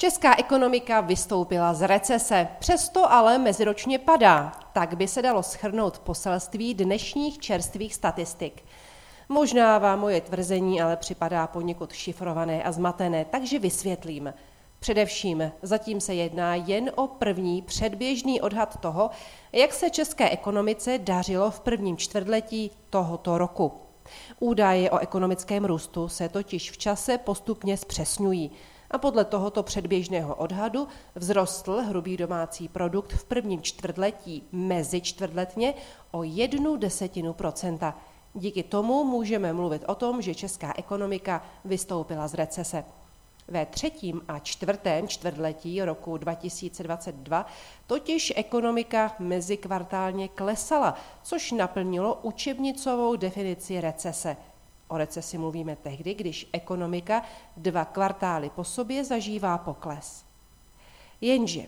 Česká ekonomika vystoupila z recese, přesto ale meziročně padá. Tak by se dalo schrnout poselství dnešních čerstvých statistik. Možná vám moje tvrzení ale připadá poněkud šifrované a zmatené, takže vysvětlím. Především zatím se jedná jen o první předběžný odhad toho, jak se české ekonomice dařilo v prvním čtvrtletí tohoto roku. Údaje o ekonomickém růstu se totiž v čase postupně zpřesňují a podle tohoto předběžného odhadu vzrostl hrubý domácí produkt v prvním čtvrtletí mezi čtvrtletně o jednu desetinu procenta. Díky tomu můžeme mluvit o tom, že česká ekonomika vystoupila z recese. Ve třetím a čtvrtém čtvrtletí roku 2022 totiž ekonomika mezikvartálně klesala, což naplnilo učebnicovou definici recese. O recesi mluvíme tehdy, když ekonomika dva kvartály po sobě zažívá pokles. Jenže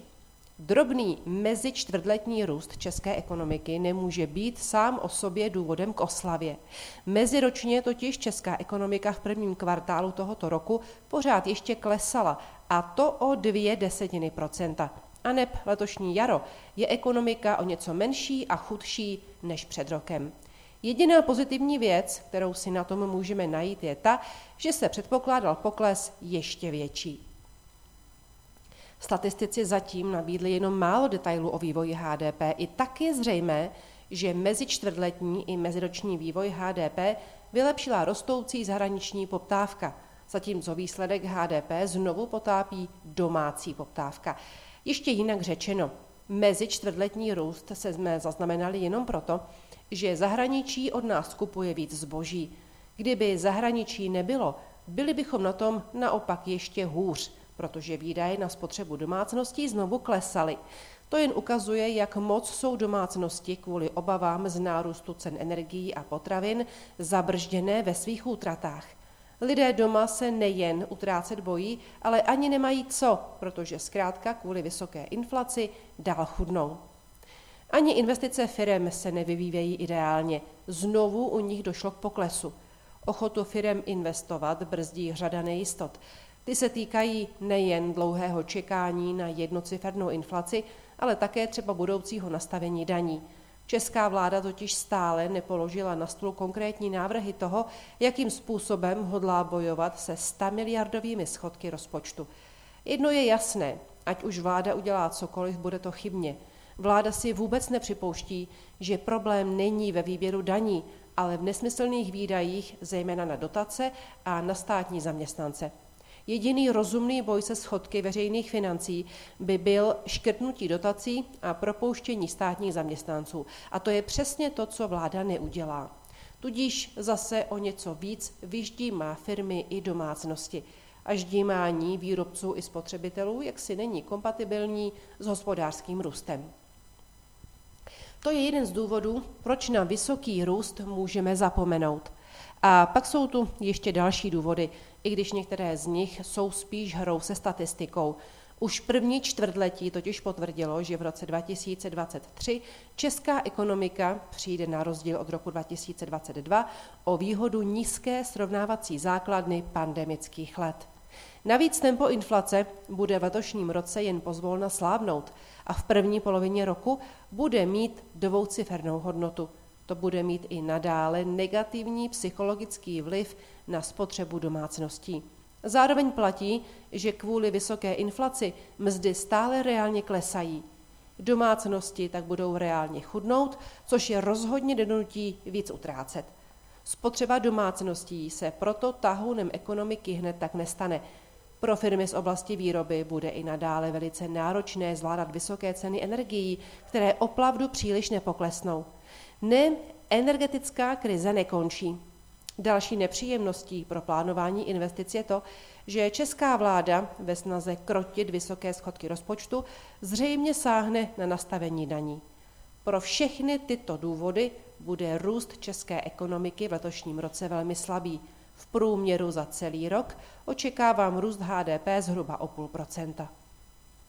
Drobný mezičtvrtletní růst české ekonomiky nemůže být sám o sobě důvodem k oslavě. Meziročně totiž česká ekonomika v prvním kvartálu tohoto roku pořád ještě klesala, a to o dvě desetiny procenta. A neb letošní jaro je ekonomika o něco menší a chudší než před rokem. Jediná pozitivní věc, kterou si na tom můžeme najít, je ta, že se předpokládal pokles ještě větší. Statistici zatím nabídli jenom málo detailů o vývoji HDP. I tak je zřejmé, že mezičtvrtletní i meziroční vývoj HDP vylepšila rostoucí zahraniční poptávka, zatímco výsledek HDP znovu potápí domácí poptávka. Ještě jinak řečeno, mezičtvrtletní růst se jsme zaznamenali jenom proto, že zahraničí od nás kupuje víc zboží. Kdyby zahraničí nebylo, byli bychom na tom naopak ještě hůř protože výdaje na spotřebu domácností znovu klesaly. To jen ukazuje, jak moc jsou domácnosti kvůli obavám z nárůstu cen energií a potravin zabržděné ve svých útratách. Lidé doma se nejen utrácet bojí, ale ani nemají co, protože zkrátka kvůli vysoké inflaci dál chudnou. Ani investice firem se nevyvíjejí ideálně. Znovu u nich došlo k poklesu. Ochotu firem investovat brzdí řada nejistot. Ty se týkají nejen dlouhého čekání na jednocifernou inflaci, ale také třeba budoucího nastavení daní. Česká vláda totiž stále nepoložila na stůl konkrétní návrhy toho, jakým způsobem hodlá bojovat se 100 miliardovými schodky rozpočtu. Jedno je jasné, ať už vláda udělá cokoliv, bude to chybně. Vláda si vůbec nepřipouští, že problém není ve výběru daní, ale v nesmyslných výdajích, zejména na dotace a na státní zaměstnance. Jediný rozumný boj se schodky veřejných financí by byl škrtnutí dotací a propouštění státních zaměstnanců. A to je přesně to, co vláda neudělá. Tudíž zase o něco víc vyždímá firmy i domácnosti. A ždímání výrobců i spotřebitelů jaksi není kompatibilní s hospodářským růstem. To je jeden z důvodů, proč na vysoký růst můžeme zapomenout. A pak jsou tu ještě další důvody, i když některé z nich jsou spíš hrou se statistikou. Už první čtvrtletí totiž potvrdilo, že v roce 2023 česká ekonomika přijde na rozdíl od roku 2022 o výhodu nízké srovnávací základny pandemických let. Navíc tempo inflace bude v letošním roce jen pozvolna slábnout a v první polovině roku bude mít dvoucifernou hodnotu – to bude mít i nadále negativní psychologický vliv na spotřebu domácností. Zároveň platí, že kvůli vysoké inflaci mzdy stále reálně klesají. Domácnosti tak budou reálně chudnout, což je rozhodně donutí víc utrácet. Spotřeba domácností se proto tahounem ekonomiky hned tak nestane. Pro firmy z oblasti výroby bude i nadále velice náročné zvládat vysoké ceny energií, které opravdu příliš nepoklesnou. Ne, energetická krize nekončí. Další nepříjemností pro plánování investic je to, že česká vláda ve snaze krotit vysoké schodky rozpočtu zřejmě sáhne na nastavení daní. Pro všechny tyto důvody bude růst české ekonomiky v letošním roce velmi slabý. V průměru za celý rok očekávám růst HDP zhruba o půl procenta.